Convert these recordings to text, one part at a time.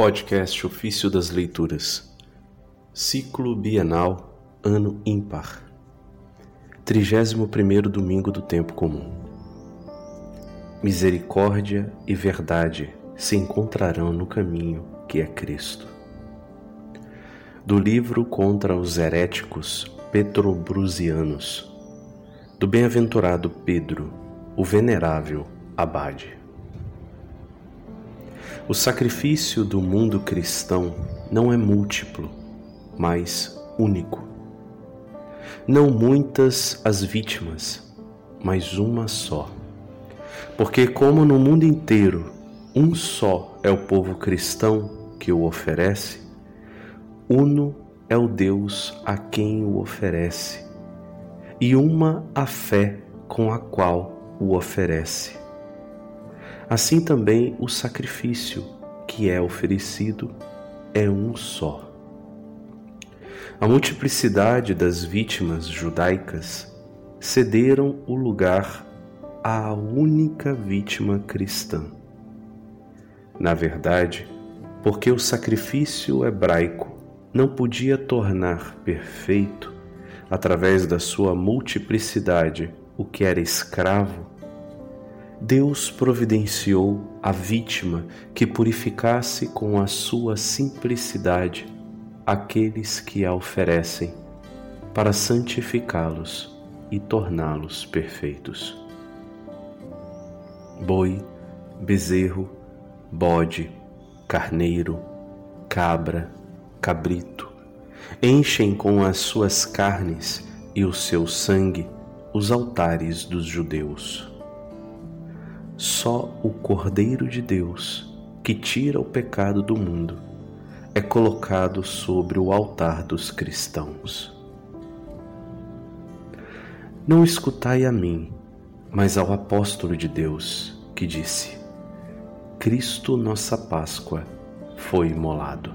Podcast Ofício das Leituras, Ciclo Bienal, Ano Ímpar, 31 Domingo do Tempo Comum. Misericórdia e verdade se encontrarão no caminho que é Cristo. Do livro contra os heréticos petrobrusianos, do bem-aventurado Pedro, o venerável Abade. O sacrifício do mundo cristão não é múltiplo, mas único. Não muitas as vítimas, mas uma só. Porque, como no mundo inteiro um só é o povo cristão que o oferece, uno é o Deus a quem o oferece, e uma a fé com a qual o oferece assim também o sacrifício que é oferecido é um só. A multiplicidade das vítimas judaicas cederam o lugar à única vítima cristã. Na verdade, porque o sacrifício hebraico não podia tornar perfeito, através da sua multiplicidade, o que era escravo, Deus providenciou a vítima que purificasse com a sua simplicidade aqueles que a oferecem, para santificá-los e torná-los perfeitos. Boi, bezerro, bode, carneiro, cabra, cabrito, enchem com as suas carnes e o seu sangue os altares dos judeus só o Cordeiro de Deus, que tira o pecado do mundo, é colocado sobre o altar dos cristãos. Não escutai a mim, mas ao apóstolo de Deus, que disse: Cristo, nossa Páscoa, foi imolado.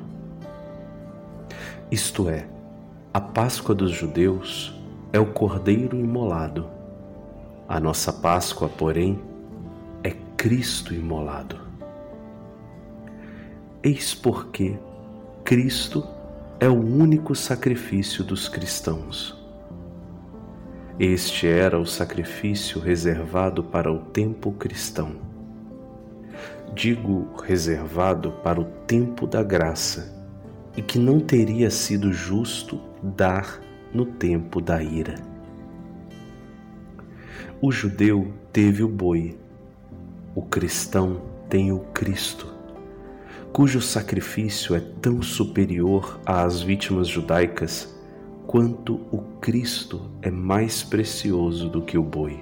Isto é, a Páscoa dos judeus é o Cordeiro imolado. A nossa Páscoa, porém, Cristo imolado. Eis porque Cristo é o único sacrifício dos cristãos. Este era o sacrifício reservado para o tempo cristão. Digo reservado para o tempo da graça, e que não teria sido justo dar no tempo da ira. O judeu teve o boi, o cristão tem o Cristo, cujo sacrifício é tão superior às vítimas judaicas quanto o Cristo é mais precioso do que o boi.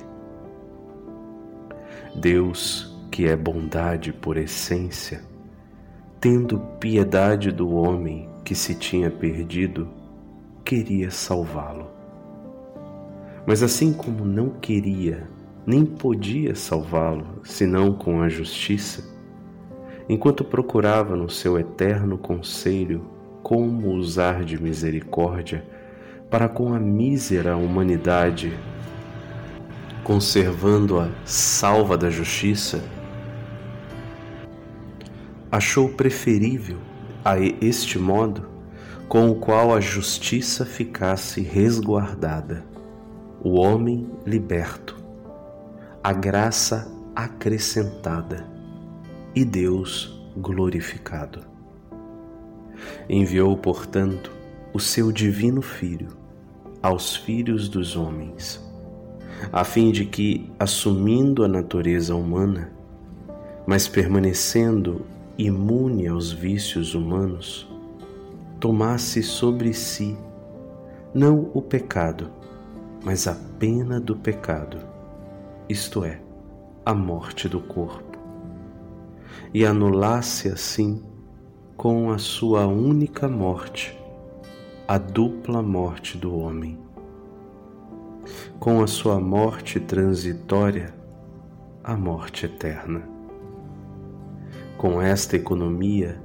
Deus, que é bondade por essência, tendo piedade do homem que se tinha perdido, queria salvá-lo. Mas assim como não queria nem podia salvá-lo senão com a justiça, enquanto procurava no seu eterno conselho como usar de misericórdia para com a mísera humanidade, conservando-a salva da justiça, achou preferível a este modo com o qual a justiça ficasse resguardada, o homem liberto a graça acrescentada e Deus glorificado. Enviou, portanto, o seu divino Filho aos filhos dos homens, a fim de que, assumindo a natureza humana, mas permanecendo imune aos vícios humanos, tomasse sobre si não o pecado, mas a pena do pecado isto é, a morte do corpo, e anulasse assim, com a sua única morte, a dupla morte do homem. Com a sua morte transitória, a morte eterna. Com esta economia,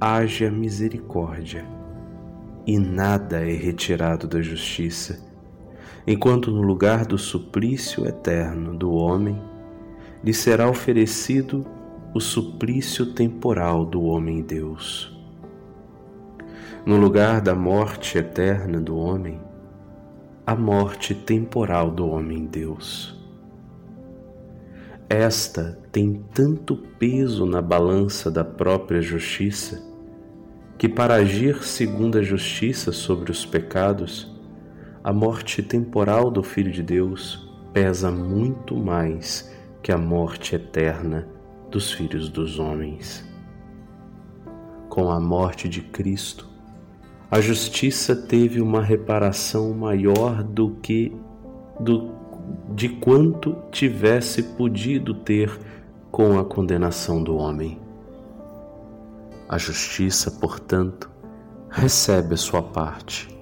age a misericórdia, e nada é retirado da justiça enquanto no lugar do suplício eterno do homem lhe será oferecido o suplício temporal do homem-deus. No lugar da morte eterna do homem, a morte temporal do homem-deus. Esta tem tanto peso na balança da própria justiça, que para agir segundo a justiça sobre os pecados, a morte temporal do Filho de Deus pesa muito mais que a morte eterna dos filhos dos homens. Com a morte de Cristo, a justiça teve uma reparação maior do que do, de quanto tivesse podido ter com a condenação do homem. A justiça, portanto, recebe a sua parte,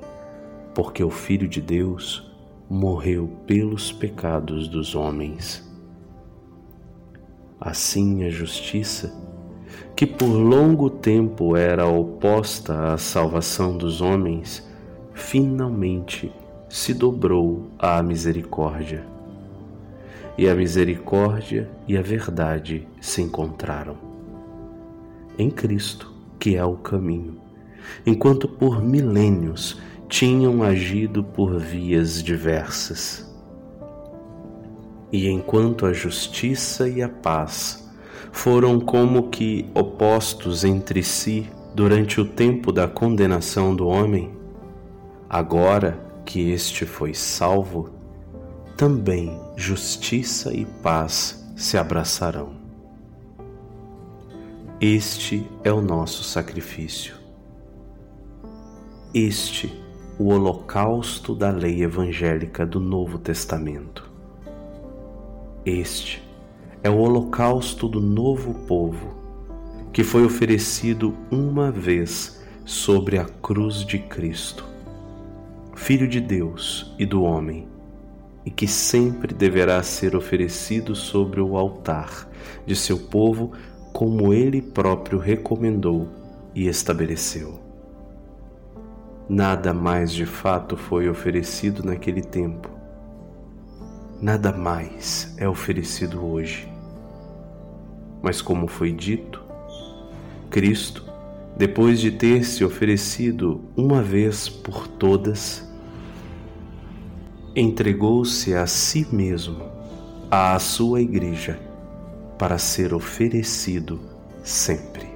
porque o Filho de Deus morreu pelos pecados dos homens. Assim, a justiça que por longo tempo era oposta à salvação dos homens, finalmente se dobrou à misericórdia. E a misericórdia e a verdade se encontraram. Em Cristo, que é o caminho, enquanto por milênios tinham agido por vias diversas. E enquanto a justiça e a paz foram como que opostos entre si durante o tempo da condenação do homem, agora que este foi salvo, também justiça e paz se abraçarão. Este é o nosso sacrifício. Este, o holocausto da lei evangélica do Novo Testamento. Este, é o holocausto do novo povo, que foi oferecido uma vez sobre a cruz de Cristo, Filho de Deus e do homem, e que sempre deverá ser oferecido sobre o altar de seu povo, como ele próprio recomendou e estabeleceu. Nada mais de fato foi oferecido naquele tempo. Nada mais é oferecido hoje. Mas, como foi dito, Cristo, depois de ter se oferecido uma vez por todas, entregou-se a si mesmo, à sua Igreja, para ser oferecido sempre.